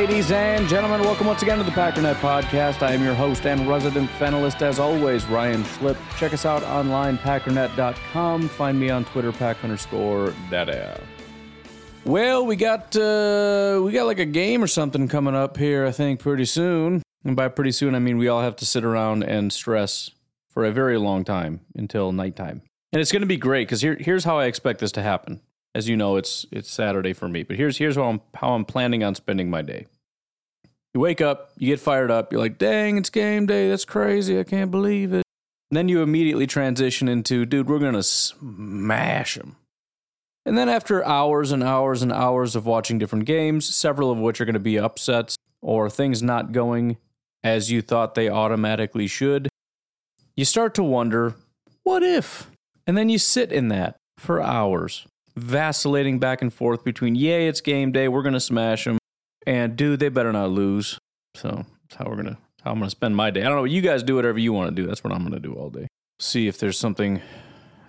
Ladies and gentlemen, welcome once again to the Packernet Podcast. I am your host and resident fenalist, as always, Ryan Schlip. Check us out online, packernet.com. Find me on Twitter, pack underscore dada. Well, we got uh, we got like a game or something coming up here, I think, pretty soon. And by pretty soon, I mean we all have to sit around and stress for a very long time until nighttime. And it's going to be great because here, here's how I expect this to happen as you know, it's it's Saturday for me. But here's here's how I'm how I'm planning on spending my day. You wake up, you get fired up, you're like, "Dang, it's game day! That's crazy! I can't believe it." And then you immediately transition into, "Dude, we're gonna smash them." And then after hours and hours and hours of watching different games, several of which are going to be upsets or things not going as you thought they automatically should, you start to wonder, what if? And then you sit in that for hours vacillating back and forth between, yay, it's game day, we're going to smash them, and dude, they better not lose. So that's how we're going to, how I'm going to spend my day. I don't know. You guys do whatever you want to do. That's what I'm going to do all day. See if there's something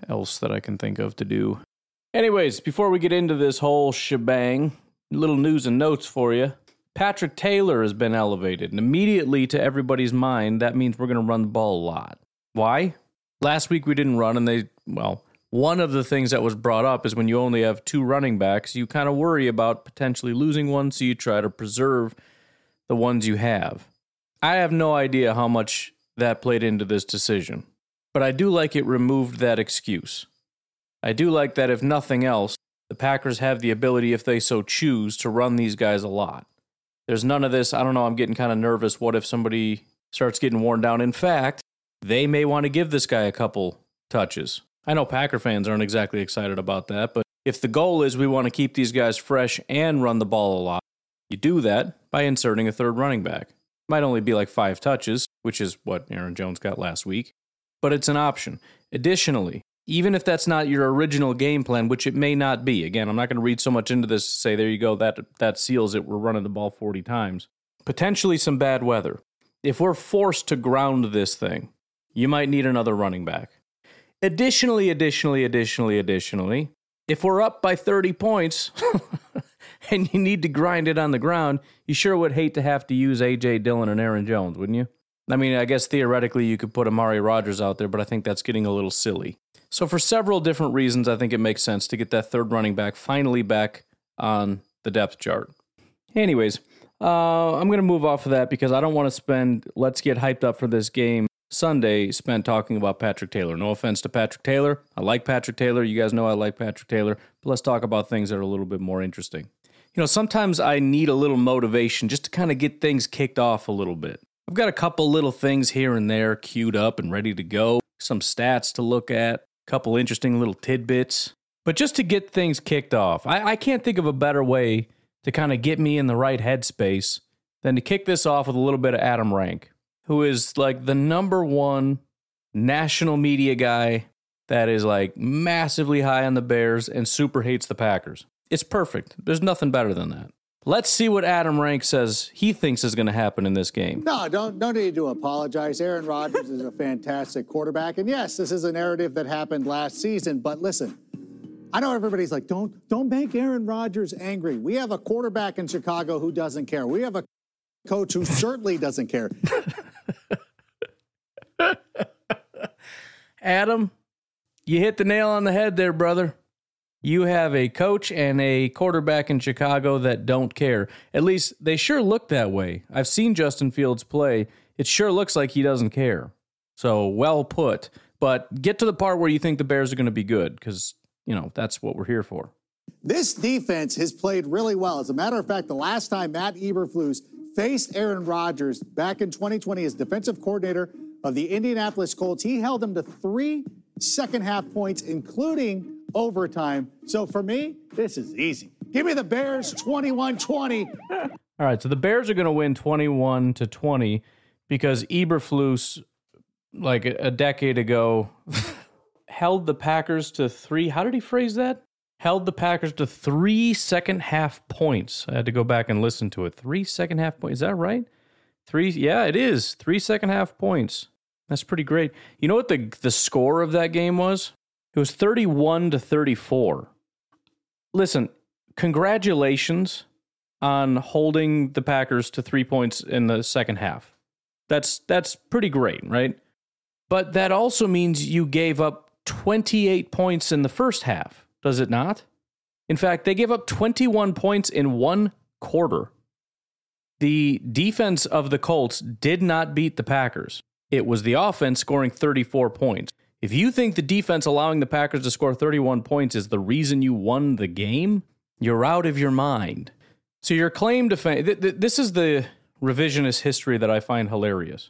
else that I can think of to do. Anyways, before we get into this whole shebang, little news and notes for you. Patrick Taylor has been elevated, and immediately to everybody's mind, that means we're going to run the ball a lot. Why? Last week we didn't run, and they, well, one of the things that was brought up is when you only have two running backs, you kind of worry about potentially losing one, so you try to preserve the ones you have. I have no idea how much that played into this decision, but I do like it removed that excuse. I do like that, if nothing else, the Packers have the ability, if they so choose, to run these guys a lot. There's none of this, I don't know, I'm getting kind of nervous. What if somebody starts getting worn down? In fact, they may want to give this guy a couple touches. I know Packer fans aren't exactly excited about that, but if the goal is we want to keep these guys fresh and run the ball a lot, you do that by inserting a third running back. Might only be like five touches, which is what Aaron Jones got last week, but it's an option. Additionally, even if that's not your original game plan, which it may not be, again, I'm not going to read so much into this to say, there you go, that, that seals it, we're running the ball 40 times. Potentially some bad weather. If we're forced to ground this thing, you might need another running back. Additionally, additionally, additionally, additionally, if we're up by 30 points and you need to grind it on the ground, you sure would hate to have to use AJ Dillon and Aaron Jones, wouldn't you? I mean, I guess theoretically you could put Amari Rodgers out there, but I think that's getting a little silly. So, for several different reasons, I think it makes sense to get that third running back finally back on the depth chart. Anyways, uh, I'm going to move off of that because I don't want to spend, let's get hyped up for this game Sunday spent talking about Patrick Taylor. No offense to Patrick Taylor. I like Patrick Taylor. You guys know I like Patrick Taylor. But let's talk about things that are a little bit more interesting. You know, sometimes I need a little motivation just to kind of get things kicked off a little bit. I've got a couple little things here and there queued up and ready to go, some stats to look at, a couple interesting little tidbits. But just to get things kicked off, I, I can't think of a better way to kind of get me in the right headspace than to kick this off with a little bit of Adam Rank who is like the number one national media guy that is like massively high on the Bears and super hates the Packers. It's perfect. There's nothing better than that. Let's see what Adam Rank says he thinks is going to happen in this game. No, don't no need to apologize. Aaron Rodgers is a fantastic quarterback, and yes, this is a narrative that happened last season. But listen, I know everybody's like, don't don't make Aaron Rodgers angry. We have a quarterback in Chicago who doesn't care. We have a coach who certainly doesn't care. Adam, you hit the nail on the head there, brother. You have a coach and a quarterback in Chicago that don't care. At least they sure look that way. I've seen Justin Fields play. It sure looks like he doesn't care. So well put. But get to the part where you think the Bears are going to be good because, you know, that's what we're here for. This defense has played really well. As a matter of fact, the last time Matt Eberflus faced Aaron Rodgers back in 2020 as defensive coordinator of the Indianapolis Colts, he held them to three second half points, including overtime. So for me, this is easy. Give me the Bears 21 20. All right, so the Bears are going to win 21 to 20 because Eberflus, like a decade ago, held the Packers to three. How did he phrase that? Held the Packers to three second half points. I had to go back and listen to it. Three second half points. Is that right? Three. Yeah, it is. Three second half points. That's pretty great. You know what the the score of that game was? It was 31 to 34. Listen, congratulations on holding the Packers to 3 points in the second half. That's that's pretty great, right? But that also means you gave up 28 points in the first half, does it not? In fact, they gave up 21 points in one quarter. The defense of the Colts did not beat the Packers. It was the offense scoring 34 points. If you think the defense allowing the Packers to score 31 points is the reason you won the game, you're out of your mind. So your claim to fame, th- th- this is the revisionist history that I find hilarious.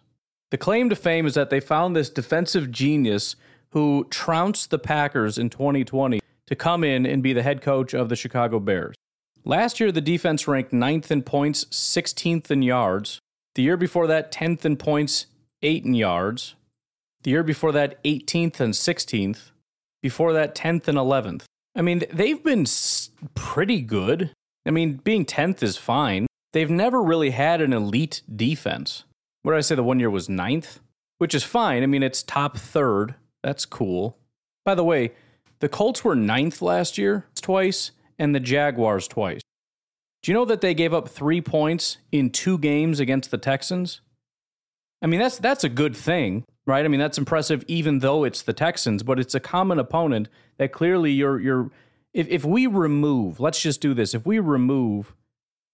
The claim to fame is that they found this defensive genius who trounced the Packers in 2020 to come in and be the head coach of the Chicago Bears. Last year, the defense ranked ninth in points, 16th in yards. The year before that, 10th in points, 8 in yards. The year before that, 18th and 16th. Before that, 10th and 11th. I mean, they've been pretty good. I mean, being 10th is fine. They've never really had an elite defense. What did I say? The one year was ninth, which is fine. I mean, it's top third. That's cool. By the way, the Colts were ninth last year twice, and the Jaguars twice. Do you know that they gave up three points in two games against the Texans? I mean, that's that's a good thing, right? I mean, that's impressive, even though it's the Texans, but it's a common opponent that clearly you're you're. If if we remove, let's just do this. If we remove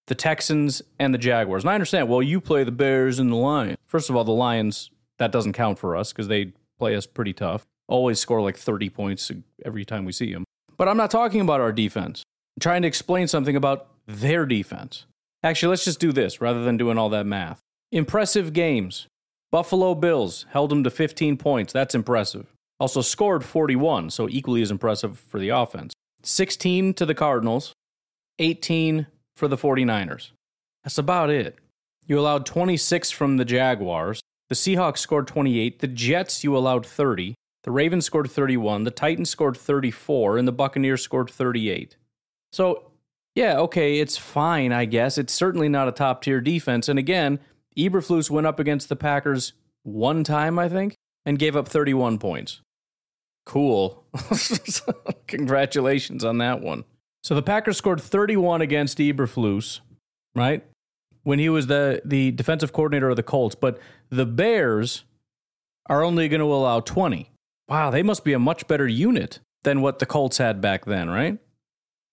the Texans and the Jaguars, and I understand, well, you play the Bears and the Lions. First of all, the Lions that doesn't count for us because they play us pretty tough. Always score like 30 points every time we see them. But I'm not talking about our defense. Trying to explain something about their defense. Actually, let's just do this rather than doing all that math. Impressive games. Buffalo Bills held them to 15 points. That's impressive. Also scored 41, so equally as impressive for the offense. 16 to the Cardinals, 18 for the 49ers. That's about it. You allowed 26 from the Jaguars, the Seahawks scored 28. The Jets, you allowed 30. The Ravens scored 31. The Titans scored 34. And the Buccaneers scored 38. So, yeah, okay, it's fine, I guess. It's certainly not a top tier defense. And again, Eberflus went up against the Packers one time, I think, and gave up 31 points. Cool. Congratulations on that one. So the Packers scored 31 against Eberflus, right? when he was the the defensive coordinator of the Colts, but the Bears are only going to allow 20. Wow, they must be a much better unit than what the Colts had back then, right?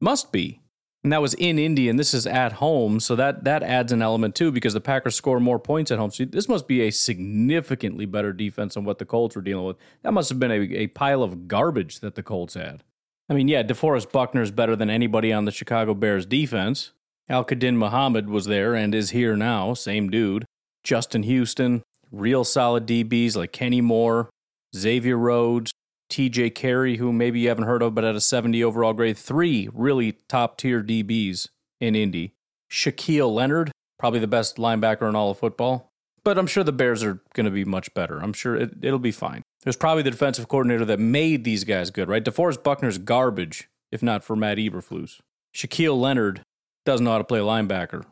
Must be. And that was in Indy, and this is at home, so that that adds an element too because the Packers score more points at home. So this must be a significantly better defense than what the Colts were dealing with. That must have been a, a pile of garbage that the Colts had. I mean, yeah, DeForest Buckner is better than anybody on the Chicago Bears defense. Al-Quadin Muhammad was there and is here now, same dude. Justin Houston, real solid DBs like Kenny Moore, Xavier Rhodes, TJ Carrie, who maybe you haven't heard of, but at a 70 overall grade. Three really top tier DBs in Indy. Shaquille Leonard, probably the best linebacker in all of football. But I'm sure the Bears are going to be much better. I'm sure it, it'll be fine. There's probably the defensive coordinator that made these guys good, right? DeForest Buckner's garbage, if not for Matt Eberflus. Shaquille Leonard doesn't know how to play linebacker,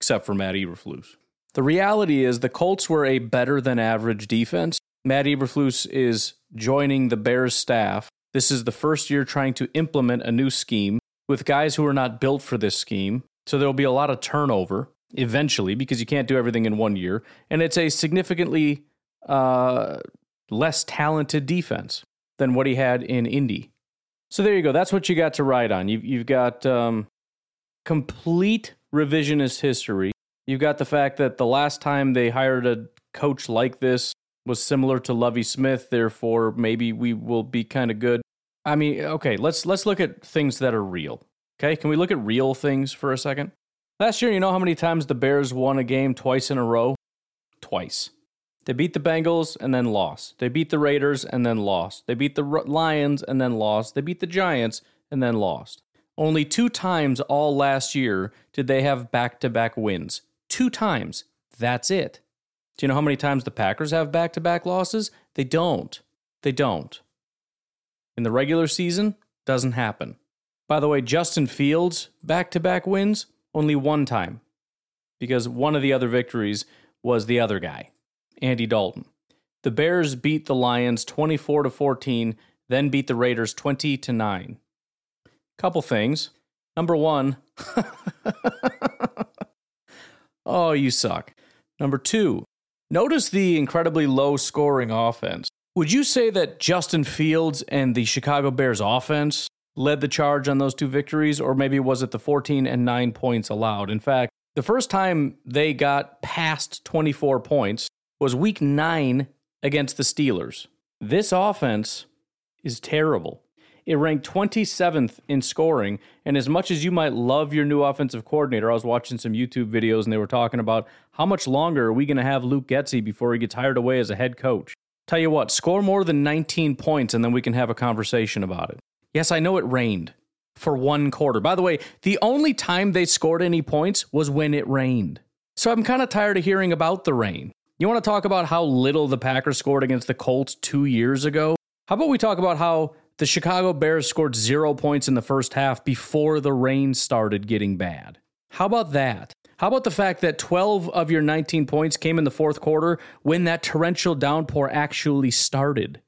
except for Matt Eberflus. The reality is the Colts were a better than average defense. Matt Eberflus is joining the Bears staff. This is the first year trying to implement a new scheme with guys who are not built for this scheme. So there will be a lot of turnover eventually because you can't do everything in one year. And it's a significantly uh, less talented defense than what he had in Indy. So there you go. That's what you got to ride on. You've, you've got um, complete revisionist history. You've got the fact that the last time they hired a coach like this was similar to Lovie Smith, therefore maybe we will be kind of good. I mean, okay, let's let's look at things that are real. Okay, can we look at real things for a second? Last year, you know how many times the Bears won a game twice in a row? Twice. They beat the Bengals and then lost. They beat the Raiders and then lost. They beat the Lions and then lost. They beat the Giants and then lost. Only two times all last year did they have back to back wins. Two times. That's it. Do you know how many times the Packers have back to back losses? They don't. They don't. In the regular season, doesn't happen. By the way, Justin Fields back to back wins only one time because one of the other victories was the other guy, Andy Dalton. The Bears beat the Lions 24 to 14, then beat the Raiders 20 to 9. Couple things. Number 1, oh, you suck. Number 2, notice the incredibly low scoring offense. Would you say that Justin Fields and the Chicago Bears offense led the charge on those two victories, or maybe was it the 14 and 9 points allowed? In fact, the first time they got past 24 points was week nine against the Steelers. This offense is terrible. It ranked 27th in scoring. And as much as you might love your new offensive coordinator, I was watching some YouTube videos and they were talking about how much longer are we going to have Luke Getsy before he gets hired away as a head coach. Tell you what, score more than 19 points and then we can have a conversation about it. Yes, I know it rained for one quarter. By the way, the only time they scored any points was when it rained. So I'm kind of tired of hearing about the rain. You want to talk about how little the Packers scored against the Colts two years ago? How about we talk about how the Chicago Bears scored zero points in the first half before the rain started getting bad? How about that? How about the fact that 12 of your 19 points came in the fourth quarter when that torrential downpour actually started?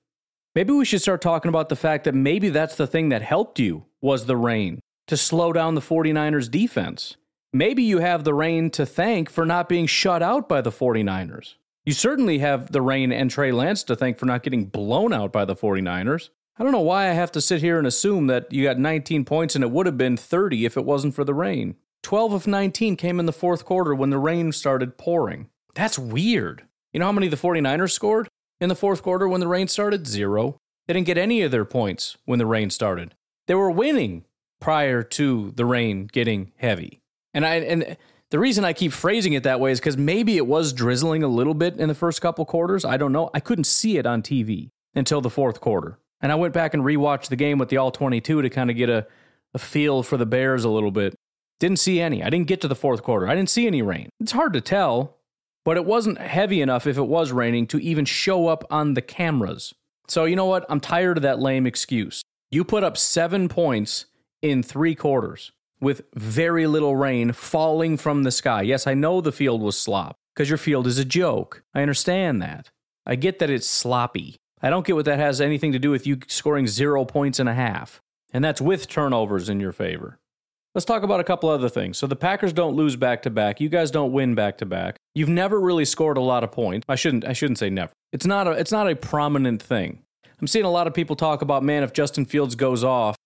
Maybe we should start talking about the fact that maybe that's the thing that helped you was the rain to slow down the 49ers defense. Maybe you have the rain to thank for not being shut out by the 49ers. You certainly have the rain and Trey Lance to thank for not getting blown out by the 49ers. I don't know why I have to sit here and assume that you got 19 points and it would have been 30 if it wasn't for the rain. 12 of 19 came in the fourth quarter when the rain started pouring. That's weird. You know how many the 49ers scored in the fourth quarter when the rain started? Zero. They didn't get any of their points when the rain started. They were winning prior to the rain getting heavy. And I and the reason I keep phrasing it that way is because maybe it was drizzling a little bit in the first couple quarters. I don't know. I couldn't see it on TV until the fourth quarter. And I went back and rewatched the game with the all 22 to kind of get a, a feel for the Bears a little bit. Didn't see any. I didn't get to the fourth quarter. I didn't see any rain. It's hard to tell, but it wasn't heavy enough if it was raining to even show up on the cameras. So, you know what? I'm tired of that lame excuse. You put up seven points in three quarters with very little rain falling from the sky. Yes, I know the field was slop because your field is a joke. I understand that. I get that it's sloppy. I don't get what that has anything to do with you scoring zero points and a half. And that's with turnovers in your favor. Let's talk about a couple other things. So the Packers don't lose back to back. You guys don't win back to back. You've never really scored a lot of points. I shouldn't I shouldn't say never. It's not a it's not a prominent thing. I'm seeing a lot of people talk about, man, if Justin Fields goes off,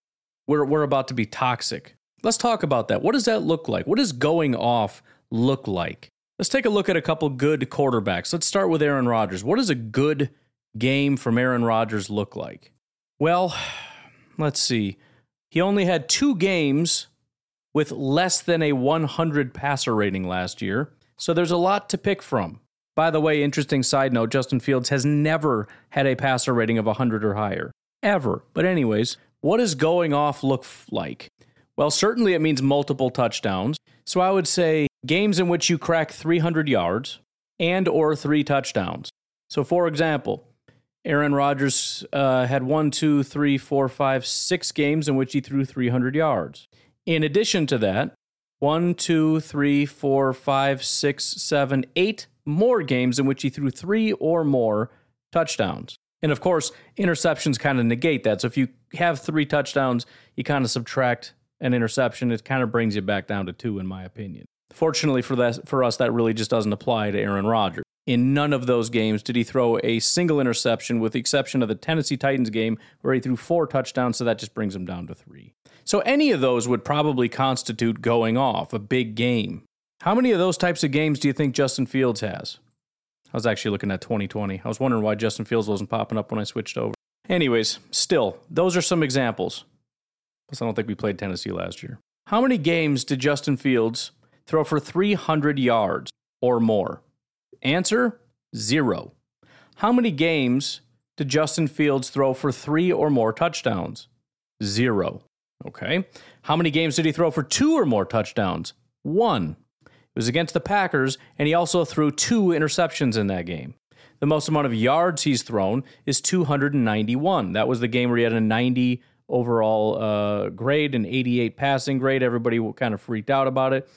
we're we're about to be toxic. Let's talk about that. What does that look like? What does going off look like? Let's take a look at a couple good quarterbacks. Let's start with Aaron Rodgers. What does a good game from Aaron Rodgers look like? Well, let's see. He only had two games with less than a 100 passer rating last year, so there's a lot to pick from. By the way, interesting side note Justin Fields has never had a passer rating of 100 or higher. Ever. But, anyways, what does going off look like? Well, certainly it means multiple touchdowns. So I would say games in which you crack 300 yards and or three touchdowns. So for example, Aaron Rodgers uh, had one, two, three, four, five, six games in which he threw 300 yards. In addition to that, one, two, three, four, five, six, seven, eight more games in which he threw three or more touchdowns. And of course, interceptions kind of negate that. So if you have three touchdowns, you kind of subtract an interception. It kind of brings you back down to two, in my opinion. Fortunately for that, for us, that really just doesn't apply to Aaron Rodgers. In none of those games did he throw a single interception, with the exception of the Tennessee Titans game, where he threw four touchdowns, so that just brings him down to three. So any of those would probably constitute going off, a big game. How many of those types of games do you think Justin Fields has? I was actually looking at 2020. I was wondering why Justin Fields wasn't popping up when I switched over. Anyways, still, those are some examples. Plus, I don't think we played Tennessee last year. How many games did Justin Fields throw for 300 yards or more? Answer zero. How many games did Justin Fields throw for three or more touchdowns? Zero. Okay. How many games did he throw for two or more touchdowns? One. It was against the Packers, and he also threw two interceptions in that game. The most amount of yards he's thrown is 291. That was the game where he had a 90 overall uh, grade and 88 passing grade. Everybody kind of freaked out about it.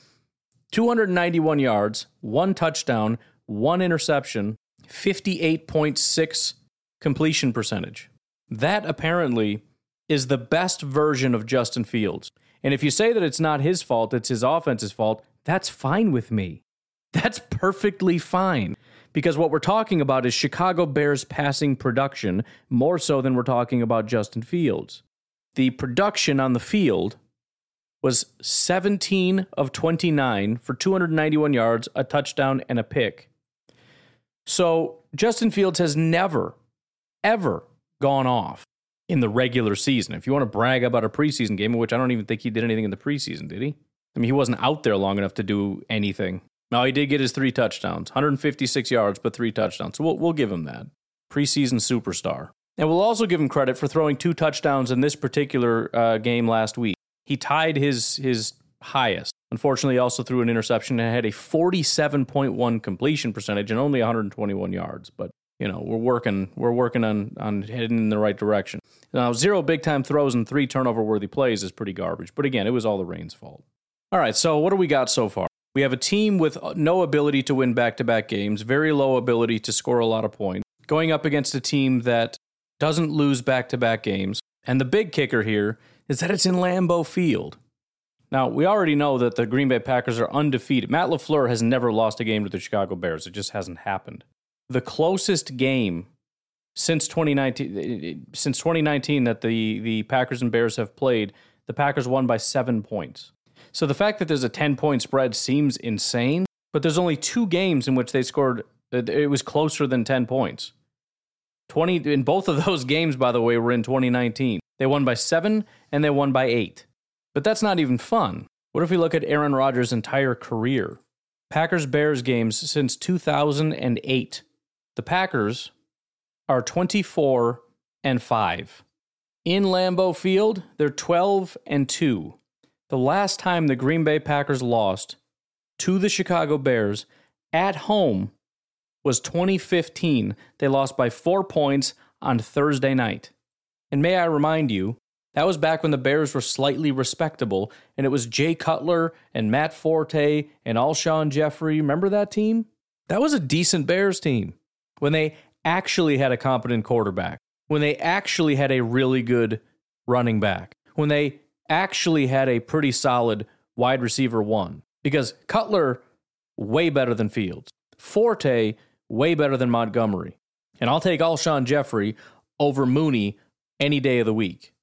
291 yards, one touchdown, one interception, 58.6 completion percentage. That apparently is the best version of Justin Fields. And if you say that it's not his fault, it's his offense's fault, that's fine with me. That's perfectly fine. Because what we're talking about is Chicago Bears passing production more so than we're talking about Justin Fields. The production on the field was 17 of 29 for 291 yards, a touchdown, and a pick. So Justin Fields has never, ever gone off in the regular season. If you want to brag about a preseason game, which I don't even think he did anything in the preseason, did he? I mean, he wasn't out there long enough to do anything. Now, he did get his three touchdowns 156 yards, but three touchdowns. So we'll, we'll give him that. Preseason superstar. And we'll also give him credit for throwing two touchdowns in this particular uh, game last week. He tied his, his highest. Unfortunately, also threw an interception and had a 47.1 completion percentage and only 121 yards. But you know, we're working we're working on on heading in the right direction. Now, zero big time throws and three turnover worthy plays is pretty garbage. But again, it was all the rain's fault. All right, so what do we got so far? We have a team with uh, no ability to win back to back games, very low ability to score a lot of points, going up against a team that doesn't lose back to back games. And the big kicker here is that it's in Lambeau Field. Now, we already know that the Green Bay Packers are undefeated. Matt LaFleur has never lost a game to the Chicago Bears. It just hasn't happened. The closest game since 2019 eh, eh, eh, since 2019 that the the Packers and Bears have played, the Packers won by 7 points. So the fact that there's a 10 point spread seems insane, but there's only two games in which they scored it was closer than 10 points. 20 in both of those games by the way were in 2019. They won by 7 and they won by 8. But that's not even fun. What if we look at Aaron Rodgers' entire career? Packers Bears games since 2008. The Packers are 24 and 5. In Lambeau Field, they're 12 and 2. The last time the Green Bay Packers lost to the Chicago Bears at home was 2015. They lost by 4 points on Thursday night. And may I remind you, that was back when the Bears were slightly respectable, and it was Jay Cutler and Matt Forte and Alshon Jeffery. Remember that team? That was a decent Bears team when they actually had a competent quarterback, when they actually had a really good running back, when they actually had a pretty solid wide receiver one. Because Cutler, way better than Fields. Forte, way better than Montgomery. And I'll take Alshon Jeffery over Mooney any day of the week.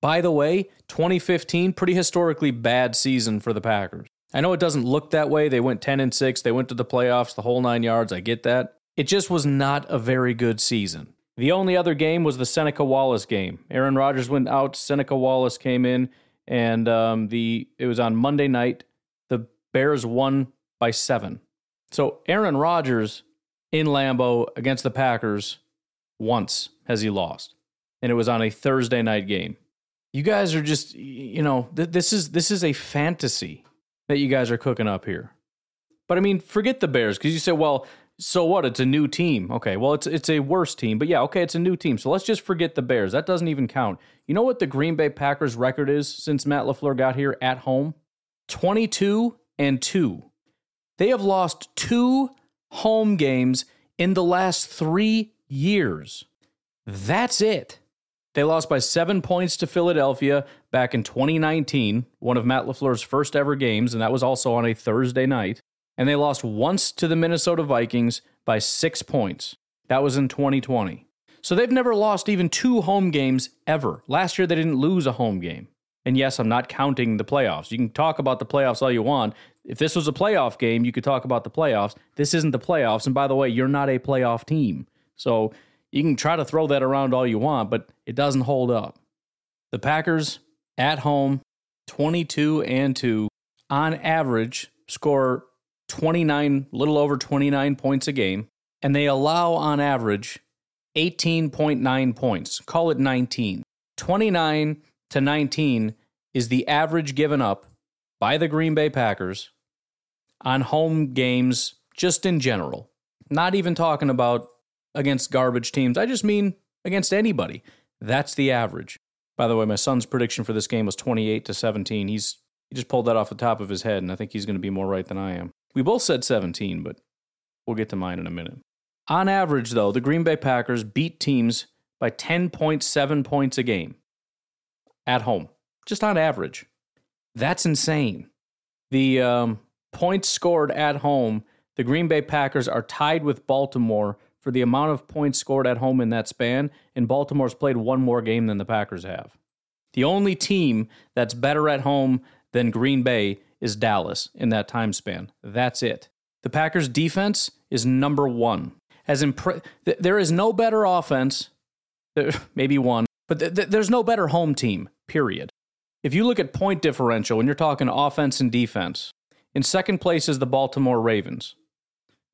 By the way, 2015, pretty historically bad season for the Packers. I know it doesn't look that way. They went 10 and 6, they went to the playoffs, the whole nine yards. I get that. It just was not a very good season. The only other game was the Seneca Wallace game. Aaron Rodgers went out, Seneca Wallace came in, and um, the it was on Monday night. The Bears won by seven. So Aaron Rodgers in Lambeau against the Packers once has he lost, and it was on a Thursday night game you guys are just you know th- this is this is a fantasy that you guys are cooking up here. But i mean forget the bears because you say well so what? It's a new team. Okay well it's it's a worse team but yeah okay it's a new team. So let's just forget the bears. That doesn't even count. You know what the green bay packers record is since matt lafleur got here at home? 22 and 2 they have lost two home games in the last three years. That's it they lost by seven points to Philadelphia back in 2019, one of Matt LaFleur's first ever games, and that was also on a Thursday night. And they lost once to the Minnesota Vikings by six points. That was in 2020. So they've never lost even two home games ever. Last year, they didn't lose a home game. And yes, I'm not counting the playoffs. You can talk about the playoffs all you want. If this was a playoff game, you could talk about the playoffs. This isn't the playoffs. And by the way, you're not a playoff team. So you can try to throw that around all you want, but it doesn't hold up. The Packers at home 22 and 2, on average, score 29, little over 29 points a game, and they allow on average 18.9 points. Call it 19. 29 to 19 is the average given up by the Green Bay Packers on home games, just in general. Not even talking about against garbage teams. I just mean against anybody. That's the average. By the way, my son's prediction for this game was 28 to 17. He's he just pulled that off the top of his head, and I think he's going to be more right than I am. We both said 17, but we'll get to mine in a minute. On average, though, the Green Bay Packers beat teams by 10.7 points a game at home, just on average. That's insane. The um, points scored at home, the Green Bay Packers are tied with Baltimore for the amount of points scored at home in that span, and Baltimore's played one more game than the Packers have. The only team that's better at home than Green Bay is Dallas in that time span. That's it. The Packers' defense is number one. As impre- th- there is no better offense, maybe one, but th- th- there's no better home team, period. If you look at point differential, when you're talking offense and defense, in second place is the Baltimore Ravens.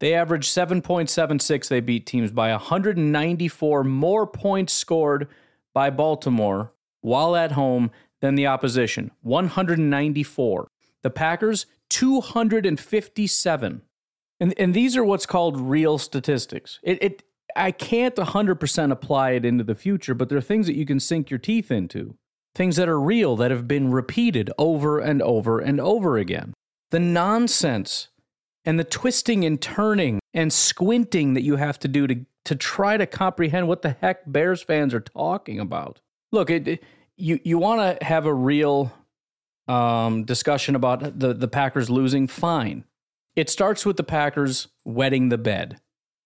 They average 7.76. They beat teams by 194 more points scored by Baltimore while at home than the opposition. 194. The Packers, 257. And, and these are what's called real statistics. It, it I can't 100% apply it into the future, but there are things that you can sink your teeth into. Things that are real that have been repeated over and over and over again. The nonsense and the twisting and turning and squinting that you have to do to, to try to comprehend what the heck Bears fans are talking about. Look, it, you, you want to have a real um, discussion about the, the Packers losing, fine. It starts with the Packers wetting the bed.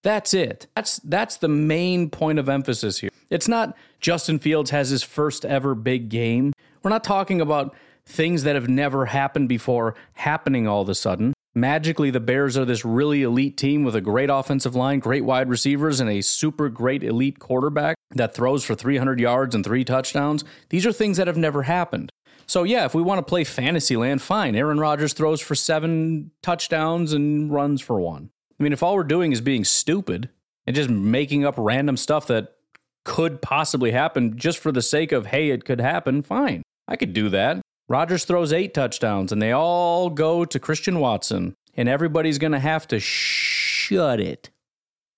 That's it. That's that's the main point of emphasis here. It's not Justin Fields has his first ever big game. We're not talking about things that have never happened before happening all of a sudden. Magically, the Bears are this really elite team with a great offensive line, great wide receivers, and a super great elite quarterback that throws for 300 yards and three touchdowns. These are things that have never happened. So, yeah, if we want to play Fantasyland, fine. Aaron Rodgers throws for seven touchdowns and runs for one. I mean, if all we're doing is being stupid and just making up random stuff that could possibly happen just for the sake of, hey, it could happen, fine. I could do that. Rodgers throws eight touchdowns and they all go to Christian Watson, and everybody's going to have to shut it.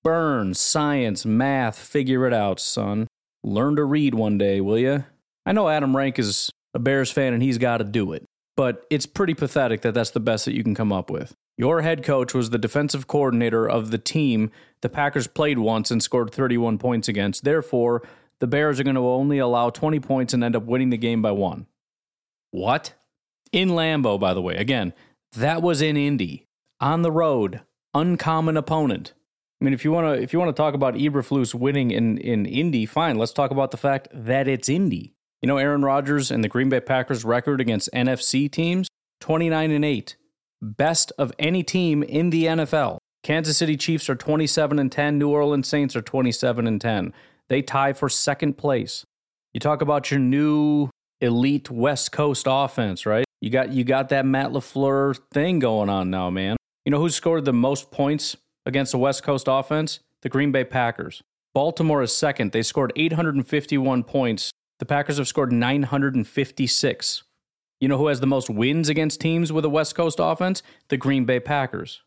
Burn, science, math, figure it out, son. Learn to read one day, will you? I know Adam Rank is a Bears fan and he's got to do it. But it's pretty pathetic that that's the best that you can come up with. Your head coach was the defensive coordinator of the team the Packers played once and scored 31 points against. Therefore, the Bears are going to only allow 20 points and end up winning the game by one. What? In Lambeau, by the way. Again, that was in Indy, on the road, uncommon opponent. I mean, if you want to, if you want to talk about Eberflus winning in in Indy, fine. Let's talk about the fact that it's Indy. You know, Aaron Rodgers and the Green Bay Packers record against NFC teams 29 and 8. Best of any team in the NFL. Kansas City Chiefs are 27 and 10, New Orleans Saints are 27 and 10. They tie for second place. You talk about your new elite West Coast offense, right? You got you got that Matt LaFleur thing going on now, man. You know who scored the most points against the West Coast offense? The Green Bay Packers. Baltimore is second. They scored 851 points the Packers have scored 956. You know who has the most wins against teams with a West Coast offense? The Green Bay Packers.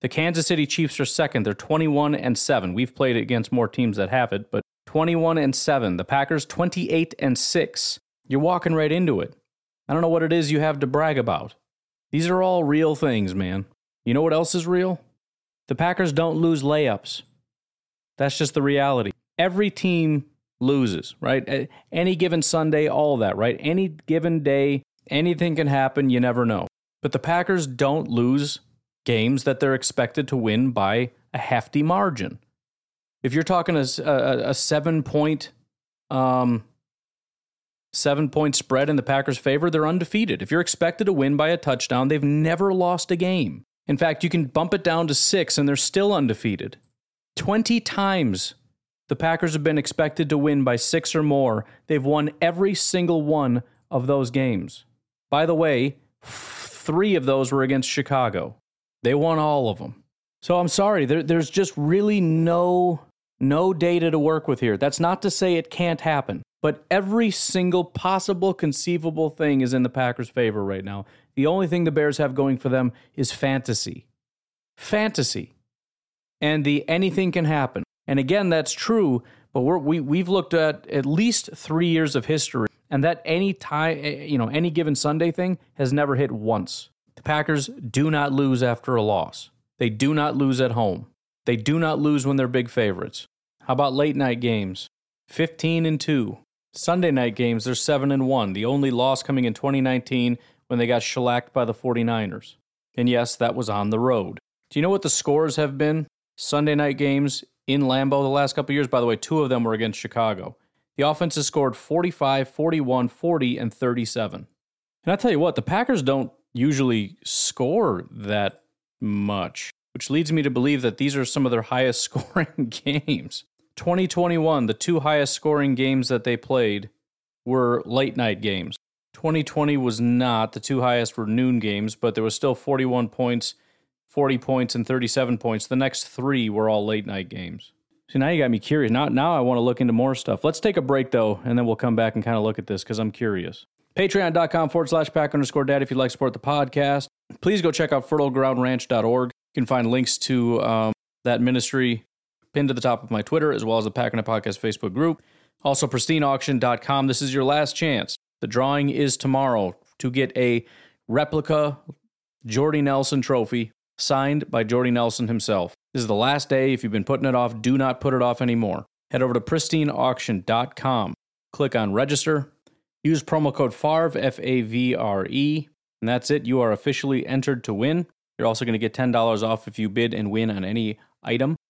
The Kansas City Chiefs are second. They're 21 and 7. We've played against more teams that have it, but 21 and 7. The Packers 28 and 6. You're walking right into it. I don't know what it is you have to brag about. These are all real things, man. You know what else is real? The Packers don't lose layups. That's just the reality. Every team loses, right? Any given Sunday, all that, right? Any given day, anything can happen. You never know. But the Packers don't lose games that they're expected to win by a hefty margin. If you're talking a, a, a seven point, um, seven point spread in the Packers' favor, they're undefeated. If you're expected to win by a touchdown, they've never lost a game. In fact, you can bump it down to six and they're still undefeated. 20 times the Packers have been expected to win by six or more. They've won every single one of those games. By the way, three of those were against Chicago. They won all of them. So I'm sorry, there, there's just really no no data to work with here. That's not to say it can't happen, but every single possible conceivable thing is in the Packers' favor right now. The only thing the Bears have going for them is fantasy. Fantasy. And the anything can happen. And again, that's true, but we're, we, we've looked at at least three years of history, and that any time, eh, you know, any given Sunday thing has never hit once. The Packers do not lose after a loss. They do not lose at home. They do not lose when they're big favorites. How about late night games? 15 and 2. Sunday night games, they're 7 and 1. The only loss coming in 2019 when they got shellacked by the 49ers. And yes, that was on the road. Do you know what the scores have been? Sunday night games in Lambeau the last couple years. By the way, two of them were against Chicago. The offense has scored 45, 41, 40, and 37. And I tell you what, the Packers don't usually score that much, which leads me to believe that these are some of their highest scoring games. 2021, the two highest scoring games that they played were late night games. 2020 was not. The two highest were noon games, but there was still 41 points, 40 points, and 37 points. The next three were all late night games. So now you got me curious. Now, now I want to look into more stuff. Let's take a break though, and then we'll come back and kind of look at this because I'm curious. Patreon.com forward slash pack underscore dad if you'd like to support the podcast. Please go check out fertilegroundranch.org. You can find links to um, that ministry pinned to the top of my Twitter, as well as the Packernet Podcast Facebook group. Also, pristineauction.com. This is your last chance. The drawing is tomorrow to get a replica Jordy Nelson trophy signed by Jordy Nelson himself. This is the last day. If you've been putting it off, do not put it off anymore. Head over to pristineauction.com. Click on register. Use promo code FAVRE, F A V R E, and that's it. You are officially entered to win. You're also going to get $10 off if you bid and win on any item,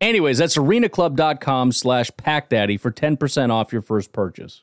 Anyways, that's arenaclub.com slash packdaddy for 10% off your first purchase.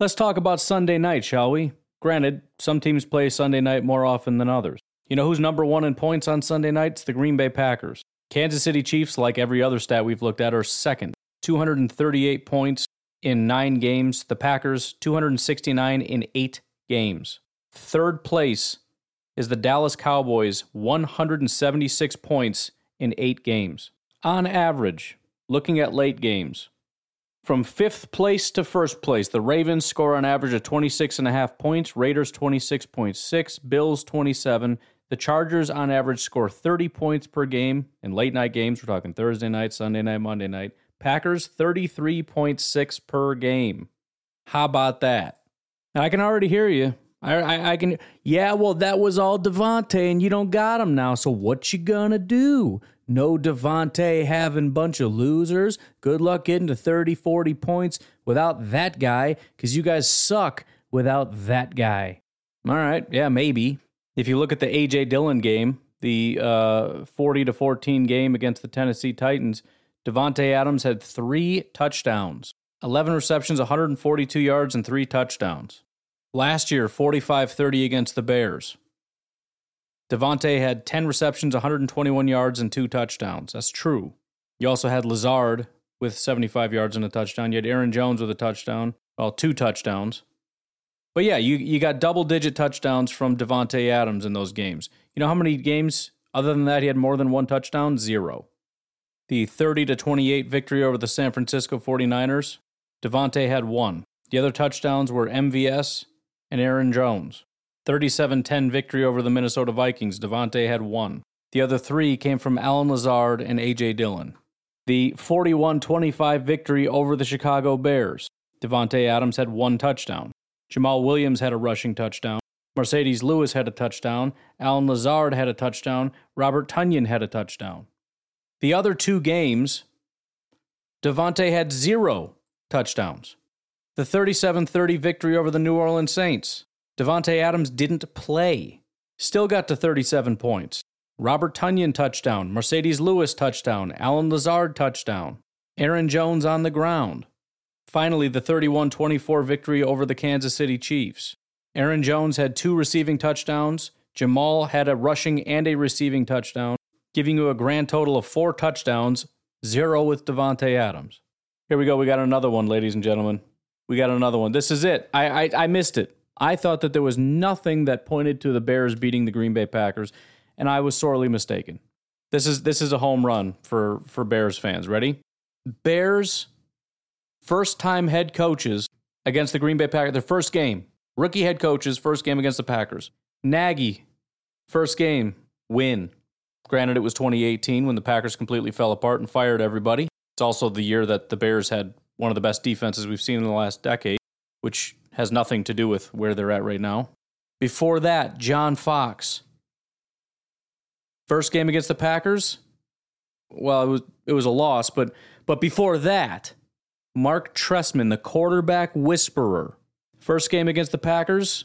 Let's talk about Sunday night, shall we? Granted, some teams play Sunday night more often than others. You know who's number one in points on Sunday nights? The Green Bay Packers. Kansas City Chiefs, like every other stat we've looked at, are second. 238 points in nine games. The Packers, 269 in eight games. Third place is the Dallas Cowboys, 176 points in eight games. On average, looking at late games, from fifth place to first place, the Ravens score on average of 26 and a half points, Raiders 26.6, Bills 27. The Chargers on average score 30 points per game in late night games. We're talking Thursday night, Sunday night, Monday night. Packers 33.6 per game. How about that? Now, I can already hear you. I, I, I can. Yeah, well, that was all Davante, and you don't got him now. So what you gonna do? No Davante having bunch of losers. Good luck getting to 30, 40 points without that guy, because you guys suck without that guy. All right, yeah, maybe. If you look at the AJ Dillon game, the uh, 40 to 14 game against the Tennessee Titans, Davante Adams had three touchdowns, 11 receptions, 142 yards, and three touchdowns. Last year, 45 30 against the Bears. Davante had 10 receptions, 121 yards, and two touchdowns. That's true. You also had Lazard with 75 yards and a touchdown. You had Aaron Jones with a touchdown, well, two touchdowns. But yeah, you, you got double digit touchdowns from Davante Adams in those games. You know how many games other than that he had more than one touchdown? Zero. The 30 to 28 victory over the San Francisco 49ers, Davante had one. The other touchdowns were MVS and Aaron Jones. 37 10 victory over the Minnesota Vikings, Davante had one. The other three came from Allen Lazard and A.J. Dillon. The 41 25 victory over the Chicago Bears, Davante Adams had one touchdown. Jamaal Williams had a rushing touchdown. Marcedes Lewis had a touchdown. Allen Lazard had a touchdown. Robert Tonyan had a touchdown. The other two games, Davante had zero touchdowns. The 37 30 victory over the New Orleans Saints, Davante Adams didn't play. Still got to 37 points. Robert Tonyan touchdown, Marcedes Lewis touchdown, Allen Lazard touchdown, Aaron Jones on the ground. Finally, the 31 24 victory over the Kansas City Chiefs. Aaron Jones had two receiving touchdowns. Jamaal had a rushing and a receiving touchdown, giving you a grand total of four touchdowns, zero with Davante Adams. Here we go. We got another one, ladies and gentlemen. We got another one. This is it. I, I, I missed it. I thought that there was nothing that pointed to the Bears beating the Green Bay Packers, and I was sorely mistaken. This is this is a home run for for Bears fans. Ready? Bears first time head coaches against the Green Bay Packers. Their first game. Rookie head coaches, first game against the Packers. Nagy, first game, win. Granted, it was 2018 when the Packers completely fell apart and fired everybody. It's also the year that the Bears had one of the best defenses we've seen in the last decade, which has nothing to do with where they're at right now. Before that, John Fox. First game against the Packers, well, it was it was a loss, but but before that, Marc Trestman, the quarterback whisperer. First game against the Packers,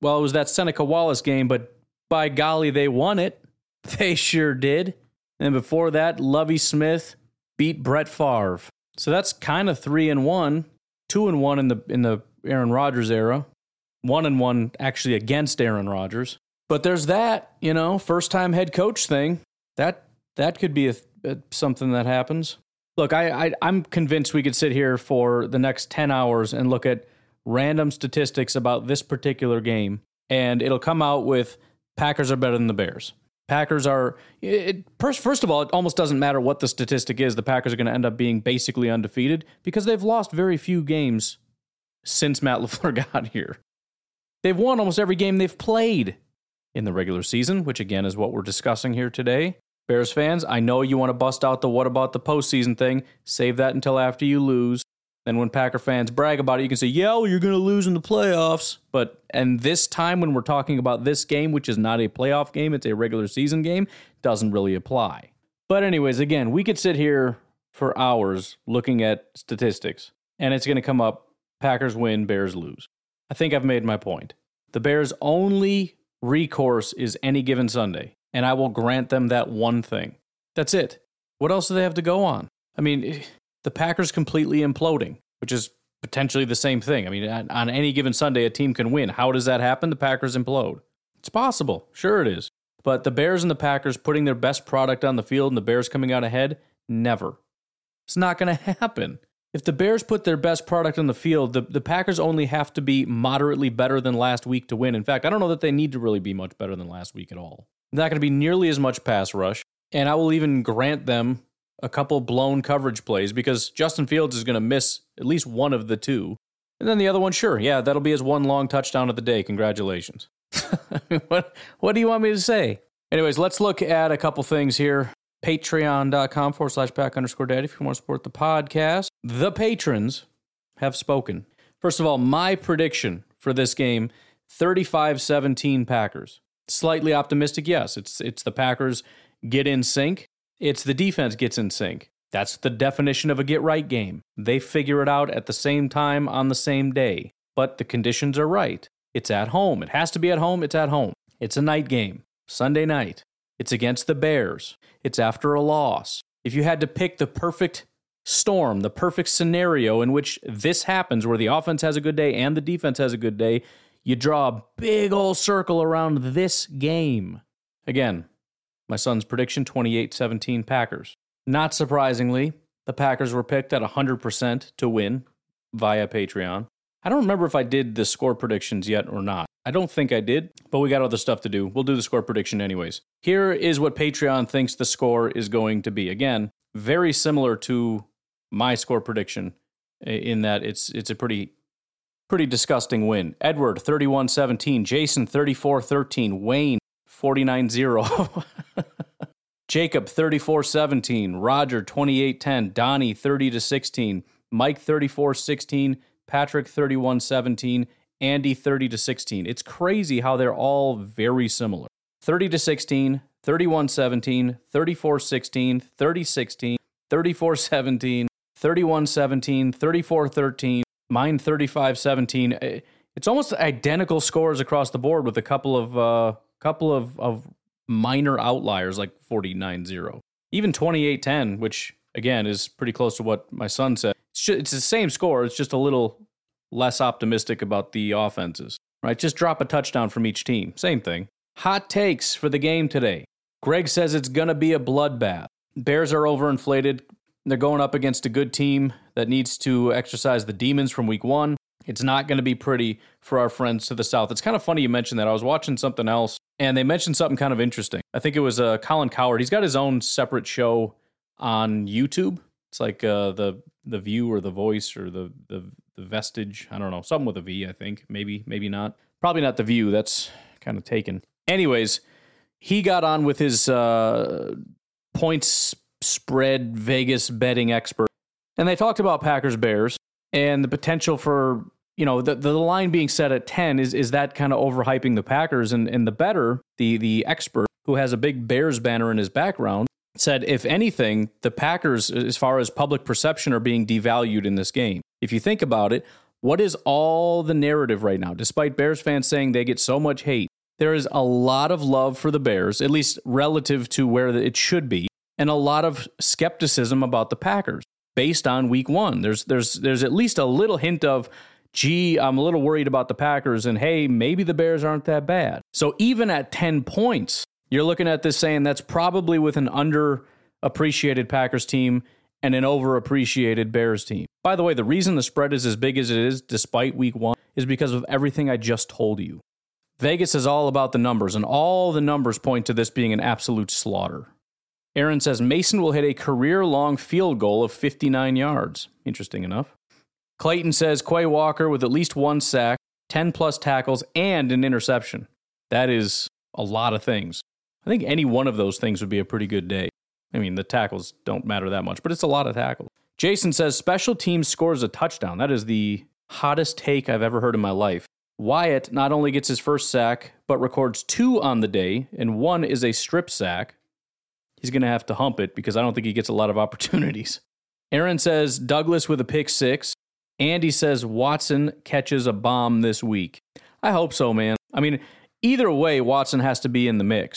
well, it was that Seneca Wallace game, but by golly, they won it. They sure did. And before that, Lovie Smith beat Brett Favre. So that's kind of three and one, two and one in the in the Aaron Rodgers era, one and one actually against Aaron Rodgers. But there's that, you know, first time head coach thing. That that could be a, a, something that happens. Look, I, I I'm convinced we could sit here for the next ten hours and look at random statistics about this particular game, and it'll come out with Packers are better than the Bears. Packers are it, first of all, it almost doesn't matter what the statistic is. The Packers are going to end up being basically undefeated because they've lost very few games since Matt LaFleur got here. They've won almost every game they've played in the regular season, which again is what we're discussing here today. Bears fans, I know you want to bust out the what about the postseason thing. Save that until after you lose. Then when Packer fans brag about it, you can say, yeah, you're going to lose in the playoffs. But, and this time when we're talking about this game, which is not a playoff game, it's a regular season game, doesn't really apply. But, anyways, again, we could sit here for hours looking at statistics, and it's going to come up Packers win, Bears lose. I think I've made my point. The Bears' only recourse is any given Sunday, and I will grant them that one thing. That's it. What else do they have to go on? I mean, the Packers completely imploding, which is potentially the same thing. I mean, on any given Sunday, a team can win. How does that happen? The Packers implode. It's possible. Sure, it is. But the Bears and the Packers putting their best product on the field and the Bears coming out ahead, never. It's not going to happen if the Bears put their best product on the field, the, the Packers only have to be moderately better than last week to win. In fact, I don't know that they need to really be much better than last week at all. Not going to be nearly as much pass rush. And I will even grant them a couple blown coverage plays because Justin Fields is going to miss at least one of the two. And then the other one, sure, yeah, that'll be his one long touchdown of the day. Congratulations. what, what do you want me to say? Anyways, let's look at a couple things here patreon.com forward slash pack underscore daddy if you want to support the podcast. The patrons have spoken. First of all, my prediction for this game 35-17 Packers. Slightly optimistic, yes. It's it's the Packers get in sync. It's the defense gets in sync. That's the definition of a get right game. They figure it out at the same time on the same day, but the conditions are right. It's at home. It has to be at home. It's at home. It's a night game, Sunday night. It's against the Bears. It's after a loss. If you had to pick the perfect storm, the perfect scenario in which this happens, where the offense has a good day and the defense has a good day, you draw a big old circle around this game. Again, my son's prediction 28 17 Packers. Not surprisingly, the Packers were picked at 100% to win via Patreon. I don't remember if I did the score predictions yet or not. I don't think I did, but we got other stuff to do. We'll do the score prediction anyways. Here is what Patreon thinks the score is going to be. Again, very similar to my score prediction in that it's it's a pretty pretty disgusting win. Edward 31-17, Jason 34-13, Wayne 49-0. Jacob 34-17, Roger 28-10, Donnie 30 to 16, Mike 34-16, Patrick 31-17, Andy 30 to 16. It's crazy how they're all very similar. 30 to 16, 31-17, 34-16, 30-16, 34-17, 31-17, 34-13, mine 35-17. Eh, it's almost identical scores across the board with a couple of uh couple of, of minor outliers like 49-0. Even 28-10, which again is pretty close to what my son said. It's, just, it's the same score, it's just a little less optimistic about the offenses. Right? Just drop a touchdown from each team. Same thing. Hot takes for the game today. Greg says it's going to be a bloodbath. Bears are overinflated. They're going up against a good team that needs to exercise the demons from week one. It's not going to be pretty for our friends to the south. It's kind of funny you mentioned that. I was watching something else and they mentioned something kind of interesting. I think it was uh, Colin Cowherd. He's got his own separate show on YouTube. It's like uh, the the View or the Voice or the, the the Vestige. I don't know, something with a V. I think maybe maybe not. Probably not the View. That's kind of taken. Anyways, he got on with his uh, points spread Vegas betting expert, and they talked about Packers Bears and the potential for you know the the line being set at 10 is is that kind of overhyping the Packers and and the better the the expert who has a big Bears banner in his background said if anything the Packers as far as public perception are being devalued in this game. If you think about it what is all the narrative right now? Despite Bears fans saying they get so much hate there is a lot of love for the Bears at least relative to where it should be and a lot of skepticism about the Packers based on week 1 there's there's there's at least a little hint of gee, I'm a little worried about the Packers, and hey, maybe the Bears aren't that bad. So even at 10 points, you're looking at this saying that's probably with an underappreciated Packers team and an overappreciated Bears team. By the way, the reason the spread is as big as it is, despite week one, is because of everything I just told you. Vegas is all about the numbers, and all the numbers point to this being an absolute slaughter. Aaron says Mason will hit a career long field goal of 59 yards. Interesting enough. Clayton says Quay Walker with at least one sack, 10 plus tackles, and an interception. That is a lot of things. I think any one of those things would be a pretty good day. I mean, the tackles don't matter that much, but it's a lot of tackles. Jason says special teams scores a touchdown. That is the hottest take I've ever heard in my life. Wyatt not only gets his first sack, but records two on the day, and one is a strip sack. He's going to have to hump it because I don't think he gets a lot of opportunities. Aaron says Douglas with a pick six. Andy says Watson catches a bomb this week. I hope so, man. I mean, either way, Watson has to be in the mix.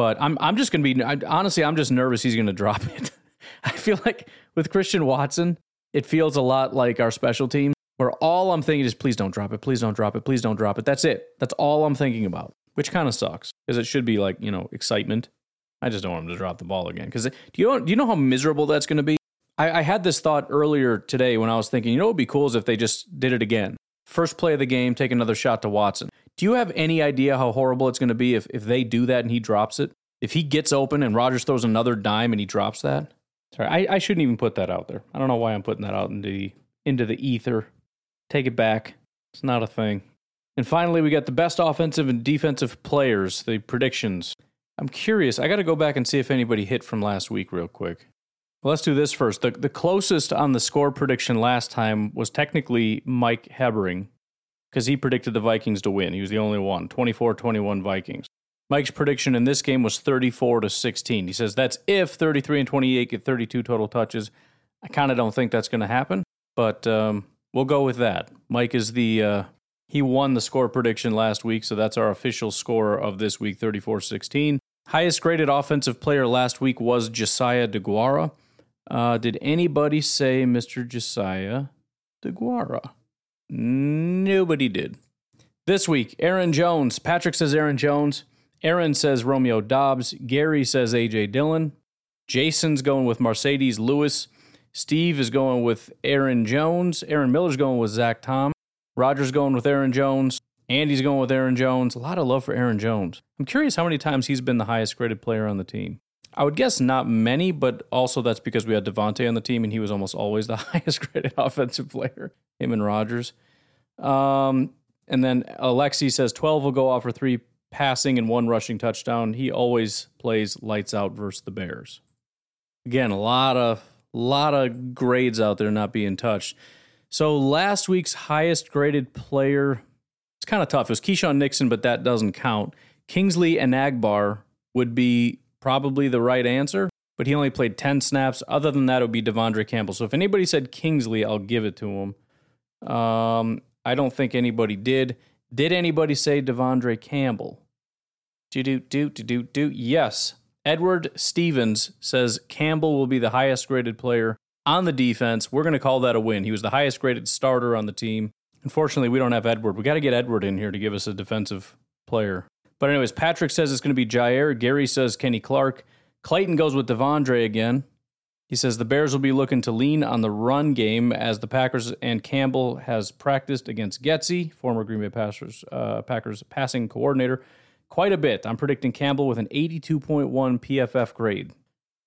But I'm I'm just gonna be I, honestly, I'm just nervous he's gonna drop it. I feel like with Christian Watson, it feels a lot like our special team, where all I'm thinking is please don't drop it, please don't drop it, please don't drop it. That's it. That's all I'm thinking about, which kind of sucks because it should be like you know excitement. I just don't want him to drop the ball again because do you know do you know how miserable that's to be? I, I had this thought earlier today when I was thinking, you know, what would be cool is if they just did it again. First play of the game, take another shot to Watson. Do you have any idea how horrible it's going to be if, if they do that and he drops it? If he gets open and Rodgers throws another dime and he drops that? Sorry, I, I shouldn't even put that out there. I don't know why I'm putting that out into the, into the ether. Take it back. It's not a thing. And finally, we got the best offensive and defensive players, the predictions. I'm curious. I got to go back and see if anybody hit from last week real quick. Well, let's do this first. The, the closest on the score prediction last time was technically Mike Hebering. Because he predicted the Vikings to win. He was the only one 24 21 Vikings. Mike's prediction in this game was 34 to 16. He says that's if 33 and 28 get 32 total touches. I kind of don't think that's going to happen, but um, we'll go with that. Mike is the uh, he won the score prediction last week, so that's our official score of this week 34 16. Highest graded offensive player last week was Josiah Deguara. Uh, did anybody say Mr. Josiah Deguara? Nobody did. This week, Aaron Jones. Patrick says Aaron Jones. Aaron says Romeo Doubs. Gary says AJ Dillon. Jason's going with Marcedes Lewis. Steve is going with Aaron Jones. Aaron Miller's going with Zach Tom. Roger's going with Aaron Jones. Andy's going with Aaron Jones. A lot of love for Aaron Jones. I'm curious how many times he's been the highest graded player on the team. I would guess not many, but also that's because we had Davante on the team and he was almost always the highest graded offensive player, him and Rodgers. Um, and then Alexi says 12 will go off for three passing and one rushing touchdown. He always plays lights out versus the Bears. Again, a lot of lot of grades out there not being touched. So last week's highest graded player, it's kind of tough. It was Keisean Nixon, but that doesn't count. Kingsley Enagbare would be probably the right answer, but he only played 10 snaps. Other than that, it would be De'Vondre Campbell. So if anybody said Kingsley, I'll give it to him. Um, I don't think anybody did. Did anybody say De'Vondre Campbell? Do do do do do do. Yes. Edward Stevens says Campbell will be the highest graded player on the defense. We're going to call that a win. He was the highest graded starter on the team. Unfortunately, we don't have Edward. We got to get Edward in here to give us a defensive player. But anyways, Patrick says it's going to be Jaire. Gary says Kenny Clark. Clayton goes with De'Vondre again. He says the Bears will be looking to lean on the run game as the Packers and Campbell has practiced against Getsy, former Green Bay Packers, uh, Packers passing coordinator, quite a bit. I'm predicting Campbell with an 82.1 PFF grade.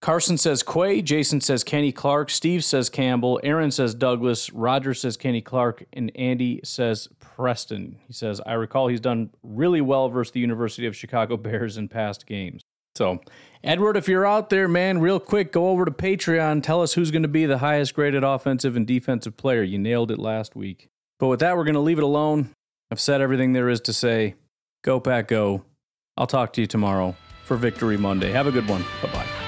Carson says Quay. Jason says Kenny Clark. Steve says Campbell. Aaron says Douglas. Roger says Kenny Clark. And Andy says Preston. He says, I recall he's done really well versus the University of Chicago Bears in past games. So, Edward, if you're out there, man, real quick, go over to Patreon. Tell us who's going to be the highest graded offensive and defensive player. You nailed it last week. But with that, we're going to leave it alone. I've said everything there is to say. Go, Pack, go. I'll talk to you tomorrow for Victory Monday. Have a good one. Bye bye.